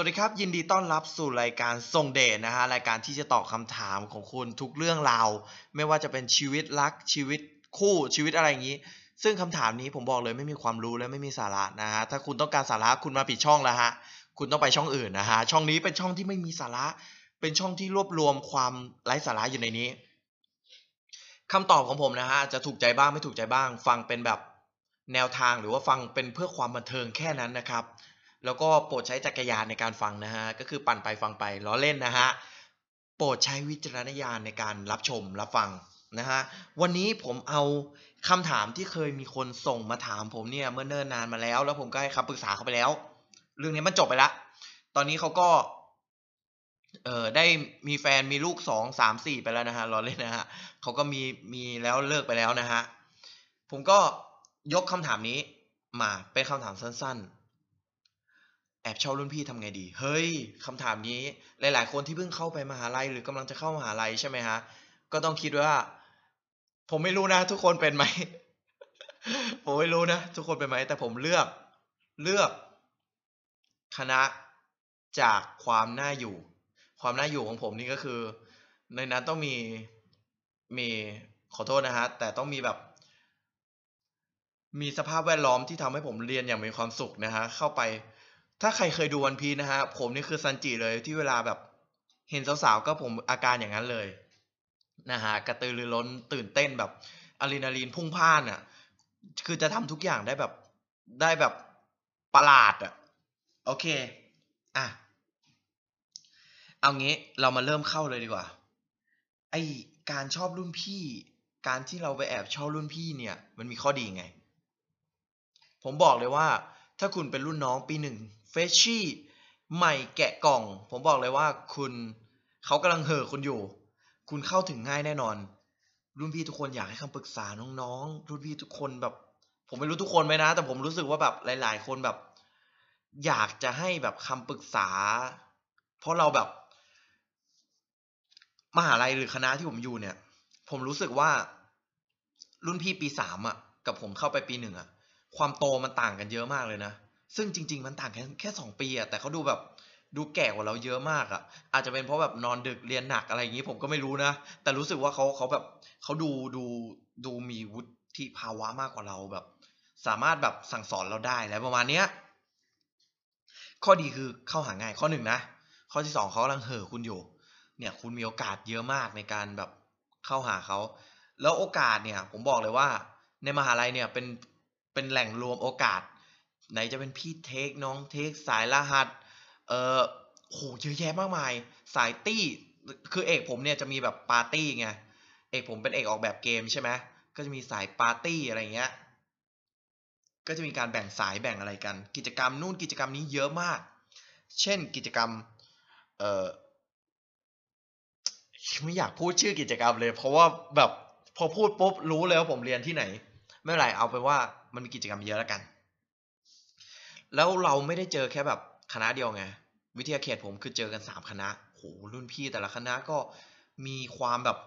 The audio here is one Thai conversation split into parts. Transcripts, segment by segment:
วัสดีครับ ยินดีต้อนรับสู่รายการทรงเดชนะฮะรายการที่จะตอบคำถามของคุณทุกเรื่องราวไม่ว่าจะเป็นชีวิตรักชีวิตคู่ชีวิตอะไรอย่างนี้ ซึ่งคำถามนี้ผมบอกเลยไม่มีความรู้และไม่มีสาระนะฮะถ้าคุณต้องการสาระคุณมาผิดช่องแล้วฮะคุณต้องไปช่องอื่นนะฮะช่องนี้เป็นช่องที่ไม่มีสาระ เป็นช่องที่รวบรวมความไร้สาระอยู่ในนี้คำตอบของผมนะฮะจะถูกใจบ้างไม่ถูกใจบ้าง ฟังเป็นแบบแนวทางหรือว่าฟังเป็นเพื่อความบันเทิงแค่นั้นนะครับ แล้วก็โปรดใช้จักรยานในการฟังนะฮะ ก็คือปั่นไปฟังไปล้อเล่นนะฮะ โปรดใช้วิจารณญาณในการรับชมรับฟังนะฮะ วันนี้ผมเอาคำถามที่เคยมีคนส่งมาถามผมเนี่ยเมื่อเนิ่นนานมาแล้ว แล้วผมก็ให้คำปรึกษาเขาไปแล้ว เรื่องนี้มันจบไปละตอนนี้เขาก็เอ่อได้มีแฟนมีลูกสองสามสี่ไปแล้วนะฮะล้อเล่นนะฮะเขาก็มีมีแล้วเลิกไปแล้วนะฮะผมก็ยกคำถามนี้มาเป็นคำถามสั้น ๆ แอบชอบรุ่นพี่ทำไงดี เฮ้ยคำถามนี้หลาย ๆ คนที่เพิ่งเข้าไปมหาลัยหรือกำลังจะเข้ามหาลัยใช่ไหมฮะ ก็ต้องคิดว่า ผมไม่รู้นะ ทุกคนเป็นไหม ผมไม่รู้นะ ทุกคนเป็นไหม แต่ผมเลือกเลือก คณะจากความน่าอยู่ ความน่าอยู่ของผมนี่ก็คือ ในนั้นต้องมีมีขอโทษนะฮะ แต่ต้องมีแบบ มีสภาพแวดล้อมที่ทำให้ผมเรียนอย่างมีความสุขนะฮะ เข้าไป ถ้าใครเคยดูวันพีนะฮะ ผมนี่คือซันจิเลยที่เวลาแบบเห็นสาวๆ ก็ผมอาการอย่างนั้นเลยนะฮะกระตือรือร้นตื่นเต้นแบบอะดรีนาลีนพุ่งพ่านอะ คือจะทำทุกอย่างได้แบบได้แบบประหลาดอะ โอเค อะ เอางี้เรามาเริ่มเข้าเลยดีกว่า ไอการชอบรุ่นพี่ การที่เราไปแอบชอบรุ่นพี่เนี่ย มันมีข้อดีไง ผมบอกเลยว่าถ้าคุณเป็นรุ่นน้องปีหนึ่ง เฟชชี่ใหม่แกะกล่อง ผมบอกเลยว่าคุณเขากำลังเห่อคุณอยู่ คุณเข้าถึงง่ายแน่นอน รุ่นพี่ทุกคนอยากให้คำปรึกษาน้องๆ รุ่นพี่ทุกคนแบบ ผมไม่รู้ทุกคนไหมนะ แต่ผมรู้สึกว่าแบบหลาย ๆ คนแบบ อยากจะให้แบบคำปรึกษา เพราะเราแบบมหาลัยหรือคณะที่ผมอยู่เนี่ย ผมรู้สึกว่า รุ่นพี่ปีสามอะ กับผมเข้าไปปีหนึ่งอะ ความโตมันต่างกันเยอะมากเลยนะ ซึ่งจริง ๆ มันต่างแค่แค่สองปีอะแต่เขาดูแบบดูแก่กว่าเราเยอะมากอะอาจจะเป็นเพราะแบบนอนดึกเรียนหนักอะไรอย่างนี้ผมก็ไม่รู้นะ แต่รู้สึกว่าเขาเขาแบบเขาดูดูดูมีวุฒิภาวะมากกว่าเราแบบ สามารถแบบสั่งสอนเราได้แล้วประมาณเนี้ย ข้อดีคือเข้าหาง่ายข้อหนึ่งนะ ข้อที่สองเขากำลังเห่อคุณอยู่ เนี่ย คุณมีโอกาสเยอะมากในการแบบเข้าหาเขาแล้วโอกาสเนี่ย ผมบอกเลยว่า ในมหาลัยเนี่ยเป็นเป็นแหล่งรวมโอกาส ไหนจะเป็นพี่เทคน้องเทคสายรหัส เออโหเยอะแยะมากมาย สายตี้คือเอกผมเนี่ยจะมีแบบปาร์ตี้ไงเอกผมเป็นเอกออกแบบเกมใช่ไหมก็จะมีสายปาร์ตี้อะไรเงี้ยก็จะมีการแบ่งสายแบ่งอะไรกัน กิจกรรมนู่นกิจกรรมนี้เยอะมาก เช่นกิจกรรมเอ่อไม่อยากพูดชื่อกิจกรรมเลย เพราะว่าแบบพอพูดปุ๊บรู้เลยว่าผมเรียนที่ไหน ไม่เป็นไรเอาไปว่ามันมีกิจกรรมเยอะแล้วกัน แล้วเราไม่ได้เจอแค่แบบคณะเดียวไง วิทยาเขตผมคือเจอกันสามคณะโหรุ่นพี่แต่ละคณะก็มีความแบบ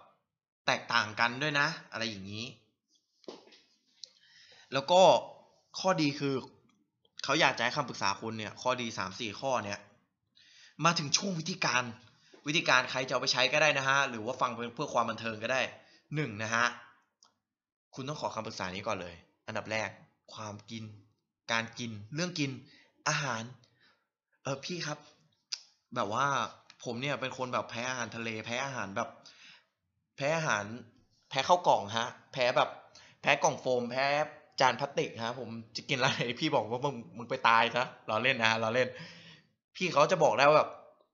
แตกต่างกันด้วยนะ อะไรอย่างนี้ แล้วก็ข้อดีคือเขาอยากจะให้คำปรึกษาคุณเนี่ย ข้อดีสามสี่ข้อเนี่ย มาถึงช่วงวิธีการวิธีการใครจะเอาไปใช้ก็ได้นะฮะ หรือว่าฟังเพื่อความบันเทิงก็ได้หนึ่งนะฮะ คุณต้องขอคำปรึกษานี้ก่อนเลย อันดับแรกความกิน การกินเรื่องกินอาหาร เออพี่ครับ แบบว่าผมเนี่ยเป็นคนแบบแพ้อาหารทะเล แพ้อาหารแบบ แพ้อาหาร แพ้ข้าวกล่องฮะ แพ้แบบ แพ้กล่องโฟม แพ้จานพลาสติกฮะ ผมจะกินอะไรพี่บอกว่ามึงมึงไปตายซะเราเล่นนะเราเล่น พี่เขาจะบอกได้ว่าแบบ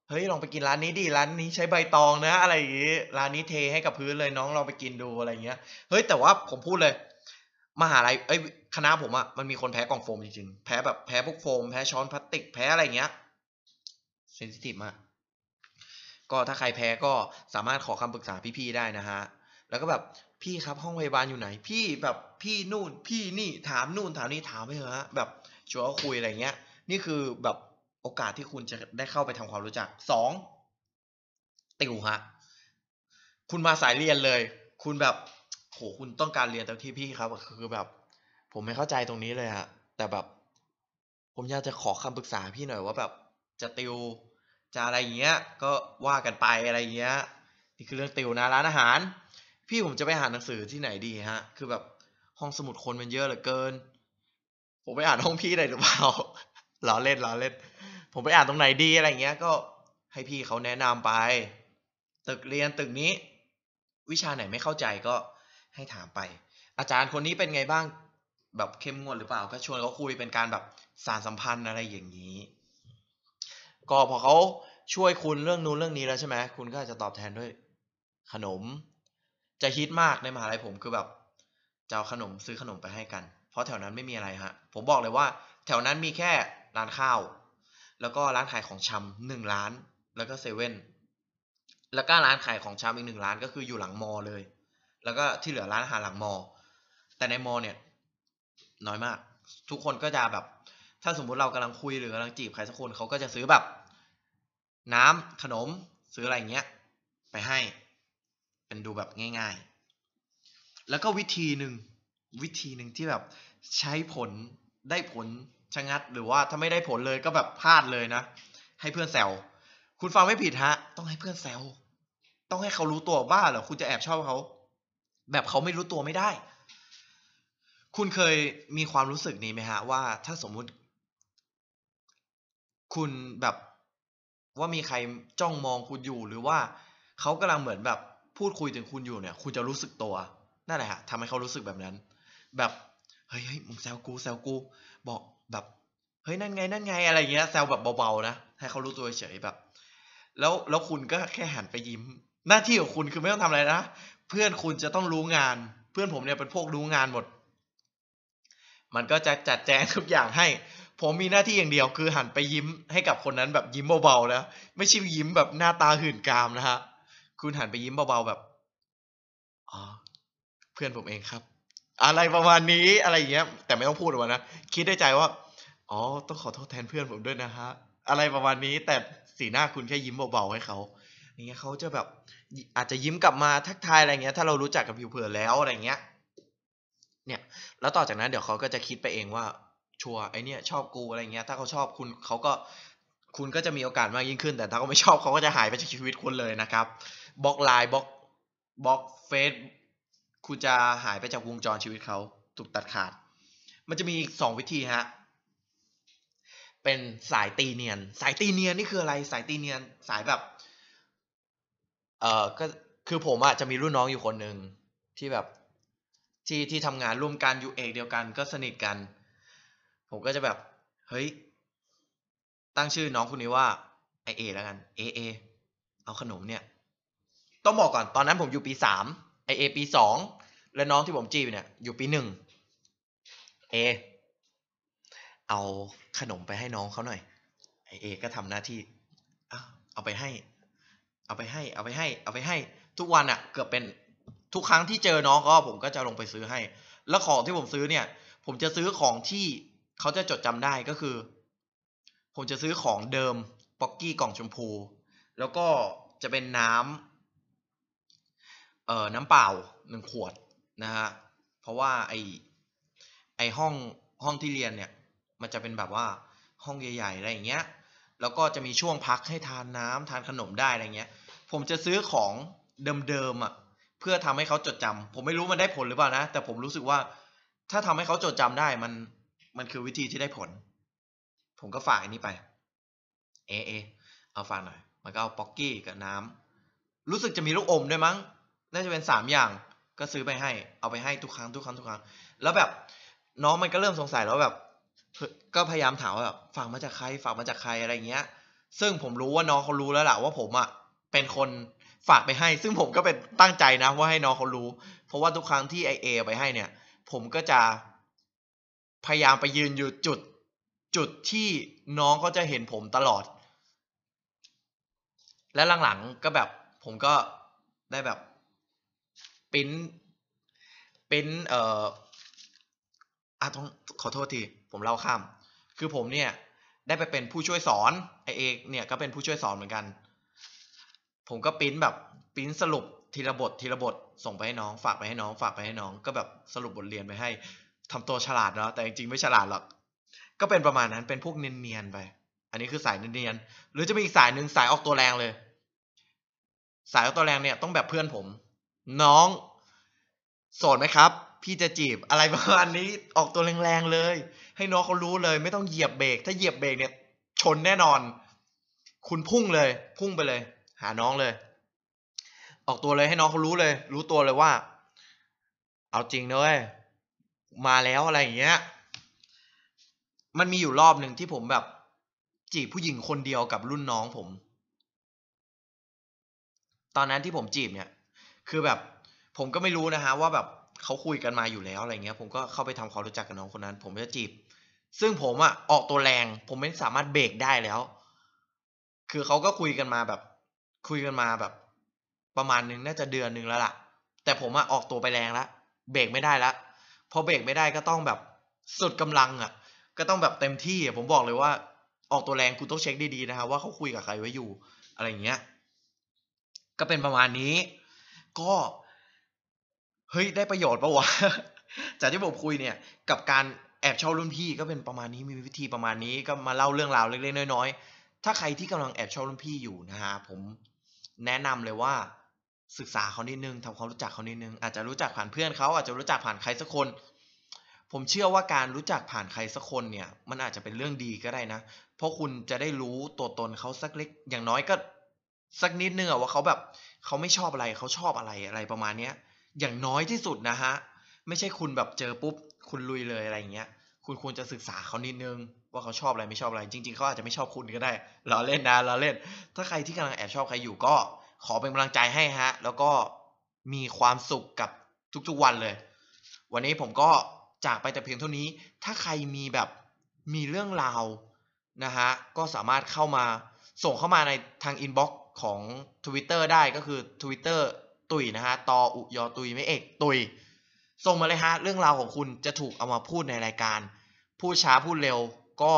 เฮ้ยลองไปกินร้านนี้ดิร้านนี้ใช้ใบตองนะ อะไรอย่างงี้ร้านนี้เทให้กับพื้นเลยน้องลองไปกินดูอะไรเงี้ยเฮ้ยแต่ว่าผมพูดเลยมหาลัยเอ้ย คณะผมอะมันมีคนแพ้กล่องโฟมจริงๆ แพ้แบบแพ้พวกโฟม แพ้ช้อนพลาสติก แพ้อะไรเงี้ยเซนซิทีฟมาก ก็ถ้าใครแพ้ก็สามารถขอคำปรึกษาพี่ๆได้นะฮะ แล้วก็แบบพี่ครับห้องพยาบาลอยู่ไหน พี่แบบพี่นู่น พี่นี่ถามนู่นถามนี่ถามไปเถอะฮะแบบชวนคุยอะไรเงี้ย นี่คือแบบโอกาสที่คุณจะได้เข้าไปทำความรู้จักสองติวฮะคุณมาสายเรียนเลย คุณแบบโหคุณต้องการเรียนแต่ที่พี่ครับ คือแบบ ผมไม่เข้าใจตรงนี้เลยฮะ แต่แบบ ผมอยากจะขอคำปรึกษาพี่หน่อยว่าแบบจะติวจะอะไรอย่างเงี้ย ก็ว่ากันไปอะไรอย่างเงี้ย นี่คือเรื่องติวนะร้านอาหาร พี่ผมจะไปหาหนังสือที่ไหนดีฮะ คือแบบห้องสมุดคนมันเยอะเหลือเกิน ผมไปอ่านห้องพี่ได้หรือเปล่าล้อเล่นล้อเล่น ผมไปอ่านตรงไหนดีอะไรเงี้ย ก็ให้พี่เขาแนะนำไป ตึกเรียนตึกนี้ วิชาไหนไม่เข้าใจก็ให้ถามไป อาจารย์คนนี้เป็นไงบ้าง แบบเข้มงวดหรือเปล่า ก็ชวนเขาคุยเป็นการแบบสารสัมพันธ์อะไรอย่างนี้ ก็พอเขาช่วยคุณเรื่องนู้นเรื่องนี้แล้วใช่ไหมคุณก็จจะตอบแทนด้วยขนม จะฮิตมากในมหาลัยผมคือแบบจะเอาขนมซื้อขนมไปให้กัน เพราะแถวนั้นไม่มีอะไรฮะ ผมบอกเลยว่า แถวนั้นมีแค่ร้านข้าว แล้วก็ร้านขายของชำหนึ่งร้าน แล้วก็เซเว่นแล้วก็ร้านขายของชำอีกหนึ่งร้านก็คืออยู่หลังมอเลย แล้วก็ที่เหลือร้านอาหารหลังมอ แต่ในมอเนี่ย น้อยมาก ทุกคนก็จะแบบ ถ้าสมมุติเรากำลังคุยหรือกำลังจีบใครสักคนเขาก็จะซื้อแบบ น้ำขนมซื้ออะไรเงี้ย ไปให้ เป็นดูแบบง่าย ๆ แล้วก็วิธีหนึ่งวิธีหนึ่งที่แบบใช้ผลได้ผลชะงัด หรือว่าถ้าไม่ได้ผลเลยก็แบบพลาดเลยนะ ให้เพื่อนแซวคุณฟังไม่ผิดฮะ ต้องให้เพื่อนแซวต้องให้เขารู้ตัวบ้าเหรอคุณจะแอบชอบเขาแบบเขาไม่รู้ตัวไม่ได้ คุณเคยมีความรู้สึกนี้ไหมฮะ ว่าถ้าสมมุติ คุณแบบว่ามีใครจ้องมองคุณอยู่หรือว่าเขากำลังเหมือนแบบพูดคุยถึงคุณอยู่เนี่ย คุณจะรู้สึกตัวนั่นแหละฮะทำให้เขารู้สึกแบบนั้น แบบเฮ้ยเฮ้ยมึงแซวกูแซวกู บอกแบบเฮ้ยนั่นไงนั่นไงอะไรเงี้ยแซวแบบเบาๆนะให้เขารู้ตัวเฉยแบบ แล้วแล้วคุณก็แค่หันไปยิ้ม หน้าที่ของคุณคือไม่ต้องทำอะไรนะเพื่อนคุณจะต้องรู้งาน เพื่อนผมเนี่ยเป็นพวกรู้งานหมด มันก็จะจัดแจงทุกอย่างให้ ผมมีหน้าที่อย่างเดียวคือหันไปยิ้มให้กับคนนั้นแบบยิ้มเบาๆนะไม่ใช่ยิ้มแบบหน้าตาหื่นกามนะฮะคุณหันไปยิ้มเบาๆแบบอ๋อเพื่อนผมเองครับ อะไรประมาณนี้อะไรอย่างเงี้ย แต่ไม่ต้องพูดออกมานะคิดในใจว่าอ๋อต้องขอโทษแทนเพื่อนผมด้วยนะฮะอะไรประมาณนี้ แต่สีหน้าคุณแค่ยิ้มเบาๆให้เขาอย่างเงี้ยเขาจะแบบอาจจะยิ้มกลับมาทักทายอะไรเงี้ย ถ้าเรารู้จักกับผิวเผินแล้วอะไรเงี้ย เนี่ย แล้วต่อจากนั้นเดี๋ยวเขาก็จะคิดไปเองว่า sure ไอ้เนี่ยชอบกูอะไรเงี้ย ถ้าเขาชอบคุณเขาก็คุณก็จะมีโอกาสมากยิ่งขึ้น แต่ถ้าเขาไม่ชอบเขาก็จะหายไปจากชีวิตคุณเลยนะครับบล็อกไลน์ block block เฟซคุณจะหายไปจากวงจรชีวิตเขาถูกตัดขาด มันจะมีอีกสองวิธีฮะเป็นสายตีเนียน สายตีเนียนนี่คืออะไรสายตีเนียนสายแบบเอ่อก็คือผมอะจะมีรุ่นน้องอยู่คนหนึ่งที่แบบ ที่ที่ทำงานร่วมกันอยู่เอกเดียวกันก็สนิทกัน ผมก็จะแบบ เฮ้ย ตั้งชื่อน้องคนนี้ว่าไอเอแล้วกันเอเอเอาขนมเนี่ย ต้องบอกก่อนตอนนั้นผมอยู่ปีสามไอเอปีสองและน้องที่ผมจีบเนี่ย อยู่ปีหนึ่งเอเอาขนมไปให้น้องเขาหน่อยไอเอก็ทำหน้าที่เอาไปให้ เอาไปให้ เอาไปให้ เอาไปให้ ทุกวันอะเกือบเป็น ทุกครั้งที่เจอน้องก็ผมก็จะลงไปซื้อให้ แล้วของที่ผมซื้อเนี่ย ผมจะซื้อของที่เขาจะจดจำได้ก็คือ ผมจะซื้อของเดิมป๊อกกี้กล่องชมพู แล้วก็จะเป็นน้ำเอ่อน้ำเปล่าหนึ่งขวดนะฮะเพราะว่าไอไอห้องห้องที่เรียนเนี่ย มันจะเป็นแบบว่าห้องใหญ่ๆอะไรอย่างเงี้ย แล้วก็จะมีช่วงพักให้ทานน้ำทานขนมได้อะไรเงี้ย ผมจะซื้อของเดิมๆอะ เพื่อทำให้เขาจดจำผมไม่รู้มันได้ผลหรือเปล่านะ แต่ผมรู้สึกว่าถ้าทำให้เขาจดจำได้มันมันคือวิธีที่ได้ผล ผมก็ฝากอันนี้ไป เอเอเอาฝากหน่อย มันก็เอาป๊อกกี้กับน้ำรู้สึกจะมีลูกอมด้วยมั้ง น่าจะเป็นสามอย่างก็ซื้อไปให้ เอาไปให้ทุกครั้งทุกครั้งทุกครั้ง แล้วแบบน้องมันก็เริ่มสงสัยแล้วแบบ ก็พยายามถามว่าแบบฝากมาจากใครฝากมาจากใครอะไรเงี้ย ซึ่งผมรู้ว่าน้องเขารู้แล้วแหละว่าผมอะเป็นคน ฝากไปให้ ซึ่งผมก็เป็นตั้งใจนะว่าให้น้องเขารู้ เพราะว่าทุกครั้งที่ไอเอไปให้เนี่ย ผมก็จะพยายามไปยืนอยู่จุด จุดที่น้องเขาจะเห็นผมตลอด และหลังๆก็แบบผมก็ได้แบบปิ้นปิ้นเอ่ออะต้องขอโทษที ผมเล่าข้าม คือผมเนี่ยได้ไปเป็นผู้ช่วยสอนไอเอกเนี่ยก็เป็นผู้ช่วยสอนเหมือนกัน ผมก็ปิ้นแบบปิ้นสรุปทีละบททีละบทส่งไปให้น้อง ฝากไปให้น้อง ฝากไปให้น้อง ก็แบบสรุปบทเรียนไปให้ทำตัวฉลาดเนาะแต่จริงๆไม่ฉลาดหรอก ก็เป็นประมาณนั้นเป็นพวกเนียนๆไป อันนี้คือสายเนียนๆหรือจะมีอีกสายหนึ่งสายออกตัวแรงเลย สายออกตัวแรงเนี่ยต้องแบบเพื่อนผม น้อง โสดไหมครับ พี่จะจีบอะไรประมาณนี้ออกตัวแรงๆเลย ให้น้องเขารู้เลย ไม่ต้องเหยียบเบรกถ้าเหยียบเบรกเนี่ย ชนแน่นอน คุณพุ่งเลย พุ่งไปเลย หาน้องเลย ออกตัวเลยให้น้องเขารู้เลย รู้ตัวเลยว่า เอาจริงเว้ยมาแล้วอะไรอย่างเงี้ย มันมีอยู่รอบหนึ่งที่ผมแบบ จีบผู้หญิงคนเดียวกับรุ่นน้องผม ตอนนั้นที่ผมจีบเนี่ย คือแบบ ผมก็ไม่รู้นะฮะว่าแบบเขาคุยกันมาอยู่แล้วอะไรเงี้ย ผมก็เข้าไปทำความรู้จักกับน้องคนนั้น ผมจะจีบ ซึ่งผมอะออกตัวแรง ผมไม่สามารถเบรกได้แล้ว คือเขาก็คุยกันมาแบบ คุยกันมาแบบ ประมาณนึงน่าจะเดือนนึงแล้วล่ะ แต่ผมอะออกตัวไปแรงแล้วเบรกไม่ได้แล้วพอเบรกไม่ได้ก็ต้องแบบสุดกำลังอะก็ต้องแบบเต็มที่อะผมบอกเลยว่า ออกตัวแรงคุณต้องเช็คดีๆนะครับว่าเขาคุยกับใครไว้อยู่ อะไรอย่างเงี้ย ก็เป็นประมาณนี้ ก็เฮ้ยได้ประโยชน์ปะวะจากที่ผมคุยเนี่ยกับการแอบชอบรุ่นพี่ก็เป็นประมาณนี้มีวิธีประมาณนี้ก็มาเล่าเรื่องราวเล็กๆน้อยๆถ้าใครที่กำลังแอบชอบรุ่นพี่อยู่นะฮะผม แนะนำเลยว่าศึกษาเขานิดนึงทำความรู้จักเขานิดนึง อาจจะรู้จักผ่านเพื่อนเขาอาจจะรู้จักผ่านใครสักคน ผมเชื่อว่าการรู้จักผ่านใครสักคนเนี่ย มันอาจจะเป็นเรื่องดีก็ได้นะ เพราะคุณจะได้รู้ตัวตนเขาสักเล็ก อย่างน้อยก็สักนิดนึงอะว่าเขาแบบเขาไม่ชอบอะไรเขาชอบอะไรอะไรประมาณเนี้ยอย่างน้อยที่สุดนะฮะ ไม่ใช่คุณแบบเจอปุ๊บ คุณลุยเลยอะไรอย่างเงี้ย คุณควรจะศึกษาเขานิดนึง ว่าเขาชอบอะไรไม่ชอบอะไร จริง ๆเขาอาจจะไม่ชอบคุณก็ได้เราเล่นนะเราเล่น ถ้าใครที่กำลังแอบชอบใครอยู่ก็ขอเป็นกำลังใจให้ฮะ แล้วก็มีความสุขกับทุกๆวันเลย วันนี้ผมก็จากไปแต่เพียงเท่านี้ ถ้าใครมีแบบมีเรื่องราวนะฮะ ก็สามารถเข้ามาส่งเข้ามาในทาง inbox ของ Twitter ได้ก็คือ Twitter ตุยนะฮะ ตออุยอตุยไม่เอก ตุย ส่งมาเลยฮะ เรื่องราวของคุณจะถูกเอามาพูดในรายการ พูดช้าพูดเร็วก็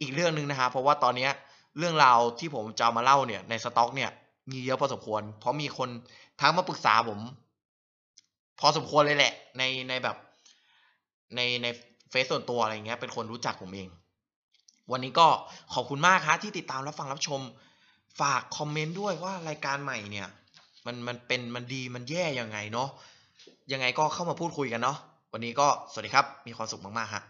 อีกเรื่องหนึ่งนะฮะเพราะว่าตอนเนี้ยเรื่องราวที่ผมจะามาเล่าเนี่ยในสต็อกเนี่ยมีเยอะพอสมควร เพราะมีคนทักมาปรึกษาผม พอสมควรเลยแหละ ในในแบบในในเฟซส่วนตัวอะไรเงี้ยเป็นคนรู้จักผมเอง วันนี้ก็ขอบคุณมากฮะที่ติดตามรับฟังรับชม ฝากคอมเมนต์ด้วยว่ารายการใหม่เนี่ย มันมันเป็นมันดีมันแย่ยังไงเนาะยังไงก็เข้ามาพูดคุยกันเนาะวันนี้ก็สวัสดีครับ มีความสุขมากๆฮะ